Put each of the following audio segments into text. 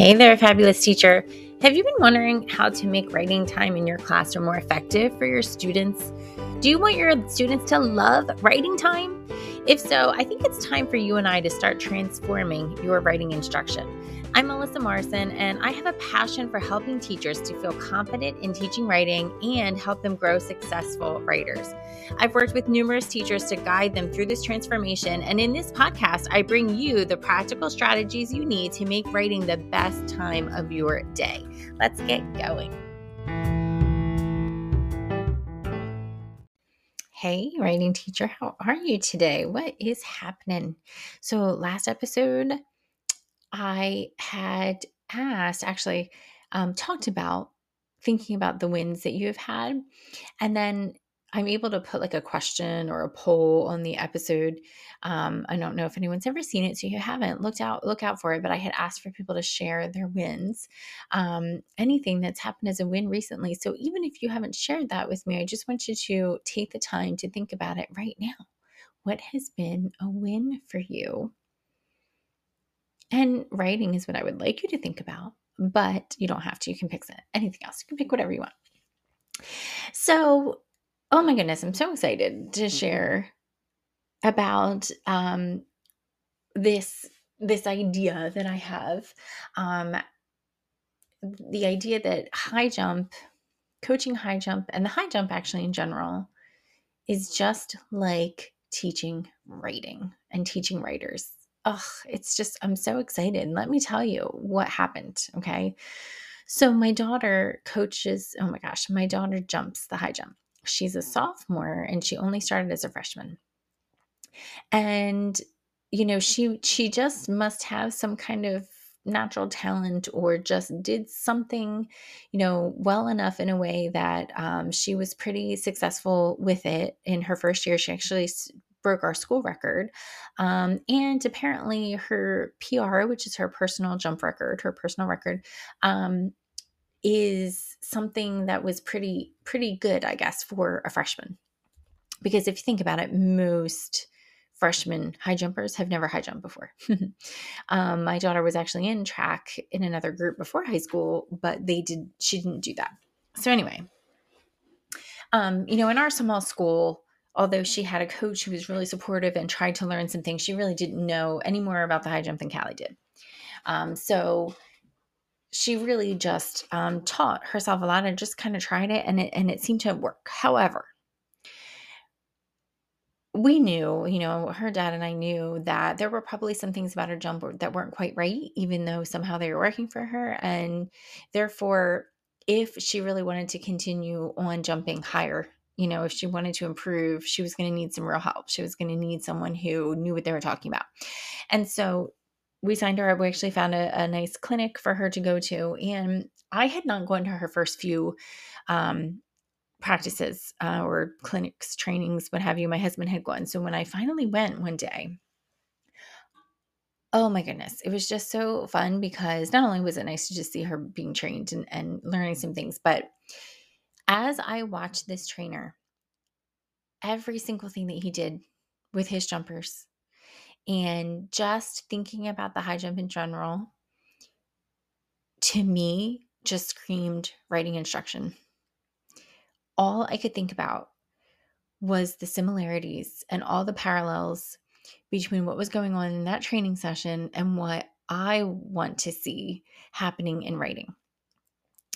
Hey there, fabulous teacher. Have you been wondering how to make writing time in your classroom more effective for your students? Do you want your students to love writing time? If so, I think it's time for you and I to start transforming your writing instruction. I'm Melissa Morrison, and I have a passion for helping teachers to feel confident in teaching writing and help them grow successful writers. I've worked with numerous teachers to guide them through this transformation, and in this podcast, I bring you the practical strategies you need to make writing the best time of your day. Let's get going. Hey, writing teacher, how are you today? What is happening? So, last episode, I had asked, actually, um, talked about thinking about the wins that you have had. And then I'm able to put like a question or a poll on the episode. Um, I don't know if anyone's ever seen it, so you haven't looked out, look out for it. But I had asked for people to share their wins, um, anything that's happened as a win recently. So even if you haven't shared that with me, I just want you to take the time to think about it right now. What has been a win for you and writing is what I would like you to think about, but you don't have to. You can pick anything else. You can pick whatever you want. So, oh my goodness, I'm so excited to mm-hmm. share about um, this this idea that I have. Um, the idea that high jump, coaching high jump, and the high jump actually in general is just like teaching writing and teaching writers oh, it's just, I'm so excited. Let me tell you what happened. Okay. So my daughter coaches, oh my gosh, my daughter jumps the high jump. She's a sophomore and she only started as a freshman. And, you know, she she just must have some kind of natural talent or just did something, you know, well enough in a way that um, she was pretty successful with it in her first year. She actually broke our school record. Um, and apparently, her PR, which is her personal jump record, her personal record, um, is something that was pretty pretty good, I guess, for a freshman. Because if you think about it, most freshmen high jumpers have never high jumped before. um, my daughter was actually in track in another group before high school, but they did she didn't do that. So anyway, um, you know, in our small school, although she had a coach who was really supportive and tried to learn some things, she really didn't know any more about the high jump than Callie did. Um, so she really just um, taught herself a lot and just kind of tried it, and it and it seemed to work. However, we knew, you know, her dad and I knew that there were probably some things about her jump that weren't quite right, even though somehow they were working for her, and therefore, if she really wanted to continue on jumping higher you know, if she wanted to improve, she was going to need some real help. She was going to need someone who knew what they were talking about. And so we signed her up. We actually found a, a nice clinic for her to go to. And I had not gone to her first few um, practices uh, or clinics, trainings, what have you. My husband had gone. So when I finally went one day, Oh my goodness. It was just so fun because not only was it nice to just see her being trained and, and learning some things, but as I watched this trainer, every single thing that he did with his jumpers and just thinking about the high jump in general, to me, just screamed writing instruction. All I could think about was the similarities and all the parallels between what was going on in that training session and what I want to see happening in writing.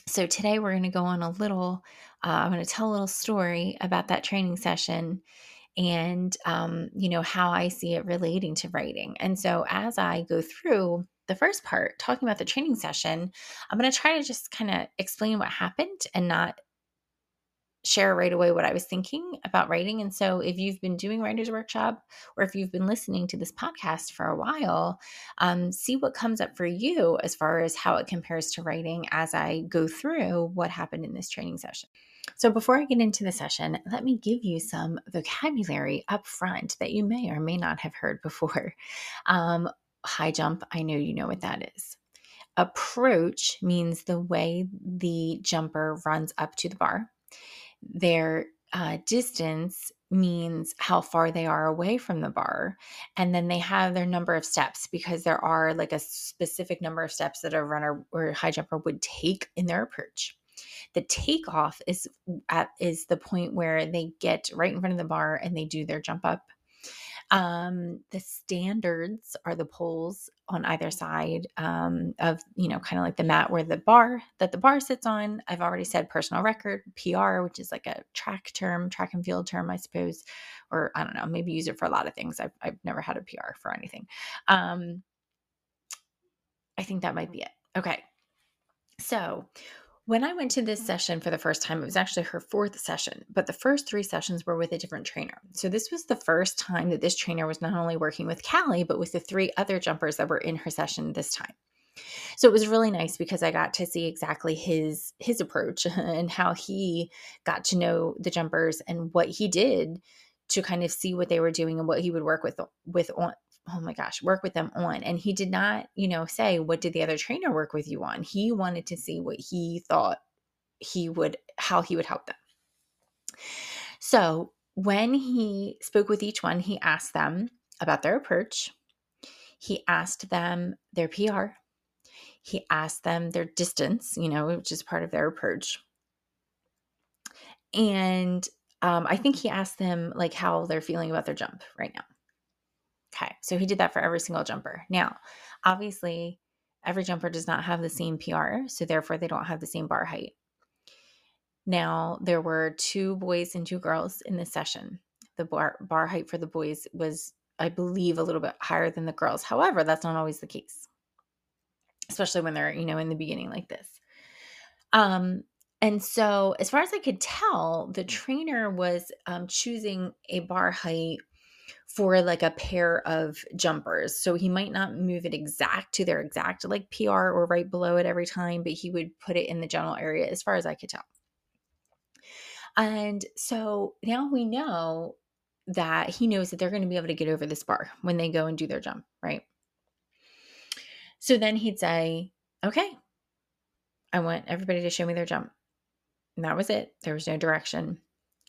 So today we're going to go on a little, uh, I'm going to tell a little story about that training session and, um, you know, how I see it relating to writing. And so as I go through the first part, talking about the training session, I'm going to try to just kind of explain what happened and not share right away what I was thinking about writing. And so, if you've been doing Writers Workshop or if you've been listening to this podcast for a while, um, see what comes up for you as far as how it compares to writing as I go through what happened in this training session. So, before I get into the session, let me give you some vocabulary up front that you may or may not have heard before. Um, high jump, I know you know what that is. Approach means the way the jumper runs up to the bar. There uh, distance means how far they are away from the bar. And then they have their number of steps because there are like a specific number of steps that a runner or high jumper would take in their approach. The takeoff is at is the point where they get right in front of the bar and they do their jump up um, the standards are the poles on either side um, of, you know, kind of like the mat where the bar that the bar sits on. I've already said personal record, PR, which is like a track term, track and field term, I suppose, or I don't know, maybe use it for a lot of things. I've, I've never had a PR for anything. Um, I think that might be it. Okay. So, when I went to this mm. session for the first time, it was actually her fourth session, but the first three sessions were with a different trainer. So this was the first time that this trainer was not only working with Callie, but with the three other jumpers that were in her session this time. So it was really nice because I got to see exactly his his approach and how he got to know the jumpers and what he did to kind of see what they were doing and what he would work with with on oh my gosh, work with them on. And he did not, you know, say, what did the other trainer work with you on? He wanted to see what he thought he would, how he would help them. So when he spoke with each one, he asked them about their approach. He asked them their PR. He asked them their distance, you know, which is part of their approach. And um, I think he asked them like how they're feeling about their jump right now. Okay, so he did that for every single jumper. Now, obviously, every jumper does not have the same PR, so therefore they don't have the same bar height. Now, there were two boys and two girls in this session. The bar, bar height for the boys was, I believe, a little bit higher than the girls. However, that's not always the case, especially when they're, you know, in the beginning like this. Um, and so, as far as I could tell, the trainer was um, choosing a bar height for like a pair of jumpers. So he might not move it exact to their exact like PR or right below it every time, but he would put it in the general area as far as I could tell. And so now we know that he knows that they're going to be able to get over this bar when they go and do their jump, right? So then he'd say, okay, I want everybody to show me their jump. And that was it. There was no direction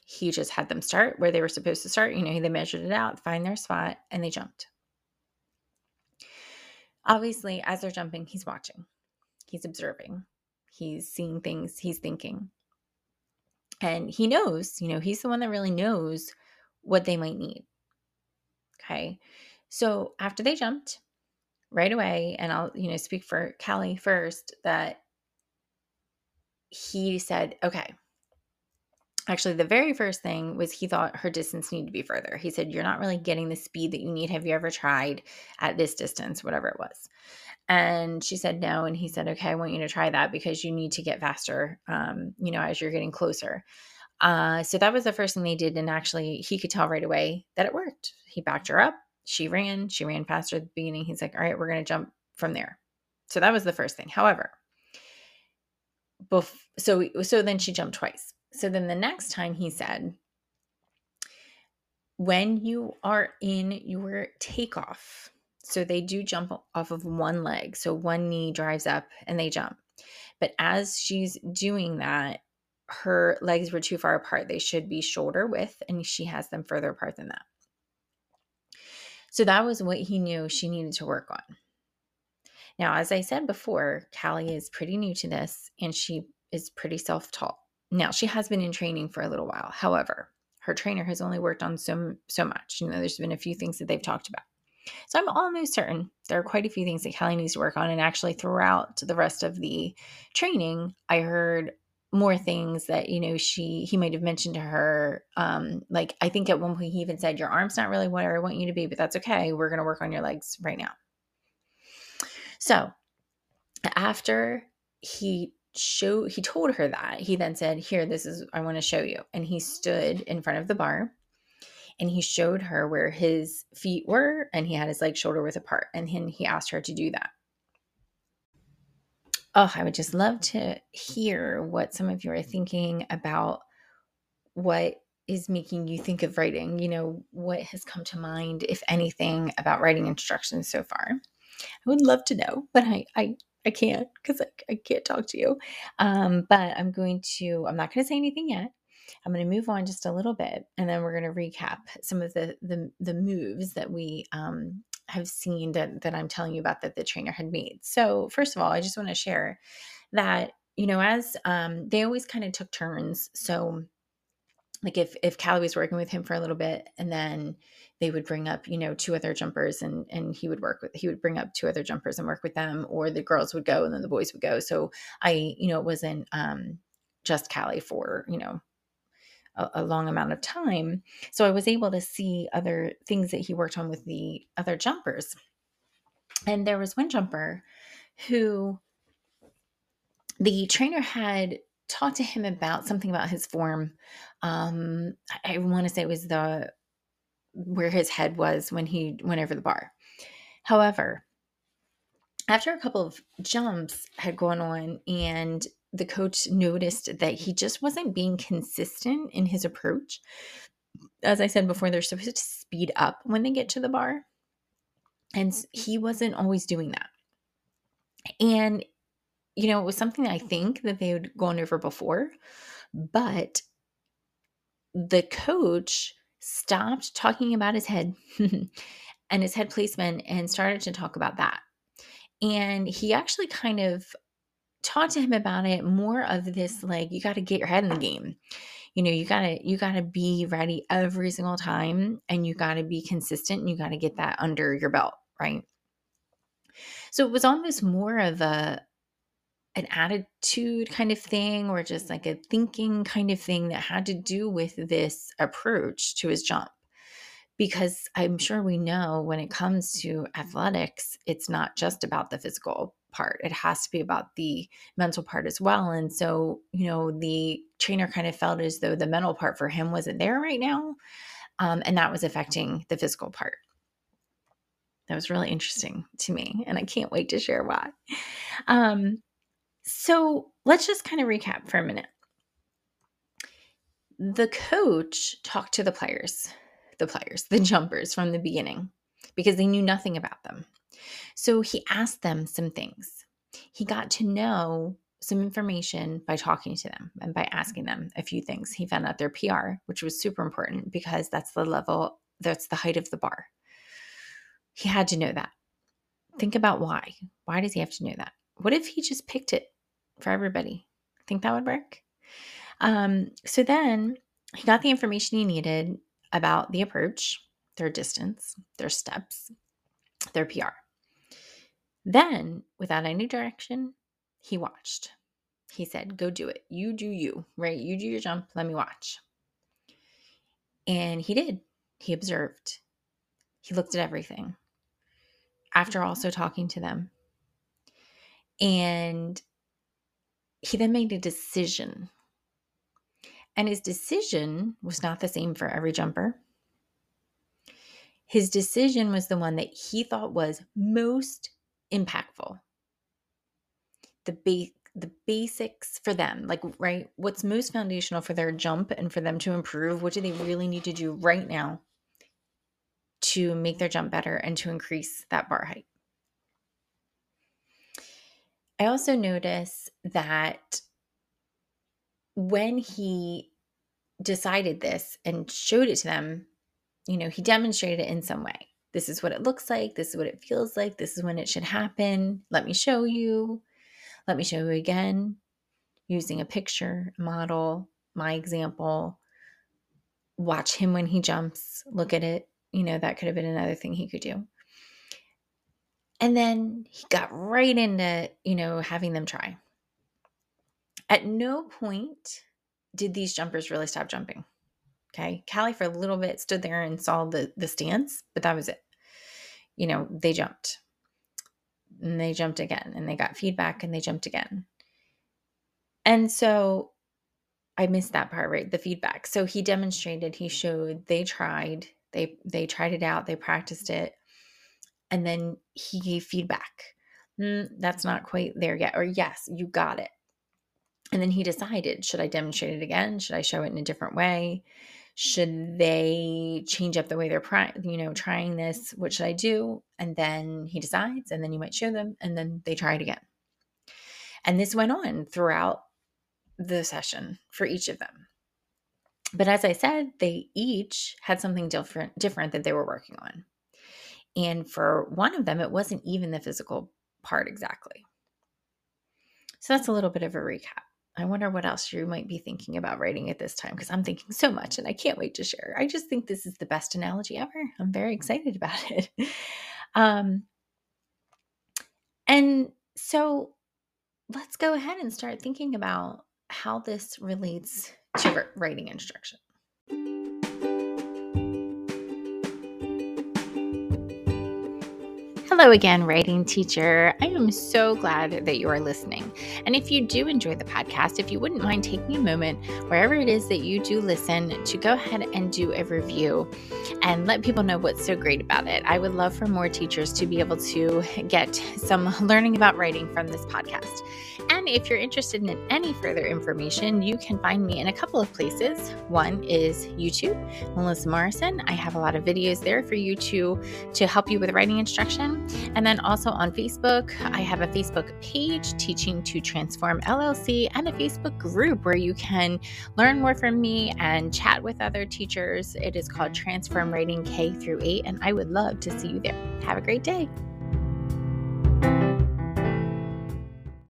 he just had them start where they were supposed to start. You know, they measured it out, find their spot, and they jumped. Obviously, as they're jumping, he's watching, he's observing, he's seeing things, he's thinking. And he knows, you know, he's the one that really knows what they might need. Okay. So after they jumped right away, and I'll, you know, speak for Callie first, that he said, okay, actually the very first thing was he thought her distance needed to be further. He said you're not really getting the speed that you need. Have you ever tried at this distance whatever it was. And she said no and he said okay i want you to try that because you need to get faster um, you know as you're getting closer. Uh, so that was the first thing they did and actually he could tell right away that it worked. He backed her up. She ran. She ran faster at the beginning. He's like all right we're going to jump from there. So that was the first thing. However bef- so so then she jumped twice so then the next time he said, when you are in your takeoff, so they do jump off of one leg. So one knee drives up and they jump. But as she's doing that, her legs were too far apart. They should be shoulder width, and she has them further apart than that. So that was what he knew she needed to work on. Now, as I said before, Callie is pretty new to this and she is pretty self taught. Now, she has been in training for a little while. However, her trainer has only worked on so so much. You know, there's been a few things that they've talked about. So I'm almost certain there are quite a few things that Kelly needs to work on. And actually, throughout the rest of the training, I heard more things that you know she he might have mentioned to her um like i think at one point he even said your arm's not really where i want you to be but that's okay we're going to work on your legs right now so after he show he told her that. He then said here this is i want to show you. And he stood in front of the bar and he showed her where his feet were and he had his legs shoulder width apart and then he asked her to do that. Oh i would just love to hear what some of you are thinking about what is making you think of writing you know what has come to mind if anything about writing instructions so far. I would love to know but i i I can't because I, I can't talk to you. Um, but I'm going to, I'm not going to say anything yet. I'm going to move on just a little bit, and then we're going to recap some of the the, the moves that we um, have seen that that I'm telling you about that the trainer had made. So first of all, I just want to share that you know as um, they always kind of took turns. So like if if Callie was working with him for a little bit, and then they would bring up you know two other jumpers and and he would work with he would bring up two other jumpers and work with them or the girls would go and then the boys would go. So i you know it wasn't um just callie for you know a, a long amount of time. So i was able to see other things that he worked on with the other jumpers. And there was one jumper who the trainer had talked to him about something about his form um i, I want to say it was the where his head was when he went over the bar. However, after a couple of jumps had gone on and the coach noticed that he just wasn't being consistent in his approach. As I said before, they're supposed to speed up when they get to the bar. And he wasn't always doing that. And, you know, it was something I think that they had gone over before, but the coach stopped talking about his head and his head placement and started to talk about that. And he actually kind of talked to him about it more of this like you got to get your head in the game. You know, you got to you got to be ready every single time and you got to be consistent and you got to get that under your belt, right? So it was almost more of a an attitude kind of thing or just like a thinking kind of thing that had to do with this approach to his jump. Because I'm sure we know when it comes to athletics, it's not just about the physical part, it has to be about the mental part as well. And so, you know, the trainer kind of felt as though the mental part for him wasn't there right now. Um, and that was affecting the physical part. That was really interesting to me, and I can't wait to share why. Um, so let's just kind of recap for a minute. The coach talked to the players, the players, the jumpers from the beginning because they knew nothing about them. So he asked them some things. He got to know some information by talking to them and by asking them a few things. He found out their PR, which was super important because that's the level, that's the height of the bar. He had to know that. Think about why. Why does he have to know that? What if he just picked it for everybody. Think that would work? Um, so then he got the information he needed about the approach, their distance, their steps, their PR. Then, without any direction, he watched. He said, Go do it. You do you, right? You do your jump. Let me watch. And he did. He observed. He looked at everything after also talking to them. And he then made a decision. And his decision was not the same for every jumper. His decision was the one that he thought was most impactful. The ba- the basics for them, like right, what's most foundational for their jump and for them to improve, what do they really need to do right now to make their jump better and to increase that bar height? I also notice that when he decided this and showed it to them, you know, he demonstrated it in some way. This is what it looks like. This is what it feels like. This is when it should happen. Let me show you. Let me show you again using a picture, model, my example. Watch him when he jumps. Look at it. You know, that could have been another thing he could do. And then he got right into, you know, having them try. At no point did these jumpers really stop jumping. Okay. Callie for a little bit stood there and saw the the stance, but that was it. You know, they jumped. And they jumped again and they got feedback and they jumped again. And so I missed that part, right? The feedback. So he demonstrated, he showed, they tried, they they tried it out, they practiced it and then he gave feedback. Mm, that's not quite there yet. Or, yes, you got it. And then he decided should I demonstrate it again? Should I show it in a different way? Should they change up the way they're, you know, trying this? What should I do? And then he decides, and then you might show them, and then they try it again. And this went on throughout the session for each of them. But as I said, they each had something different different that they were working on. And for one of them, it wasn't even the physical part exactly. So that's a little bit of a recap. I wonder what else you might be thinking about writing at this time because I'm thinking so much and I can't wait to share. I just think this is the best analogy ever. I'm very excited about it. Um, and so let's go ahead and start thinking about how this relates to writing instruction. Hello again, writing teacher. I am so glad that you are listening. And if you do enjoy the podcast, if you wouldn't mind taking a moment, wherever it is that you do listen, to go ahead and do a review and let people know what's so great about it. I would love for more teachers to be able to get some learning about writing from this podcast. If you're interested in any further information, you can find me in a couple of places. One is YouTube, Melissa Morrison. I have a lot of videos there for you to to help you with writing instruction. And then also on Facebook, I have a Facebook page, Teaching to Transform LLC, and a Facebook group where you can learn more from me and chat with other teachers. It is called Transform Writing K through 8, and I would love to see you there. Have a great day.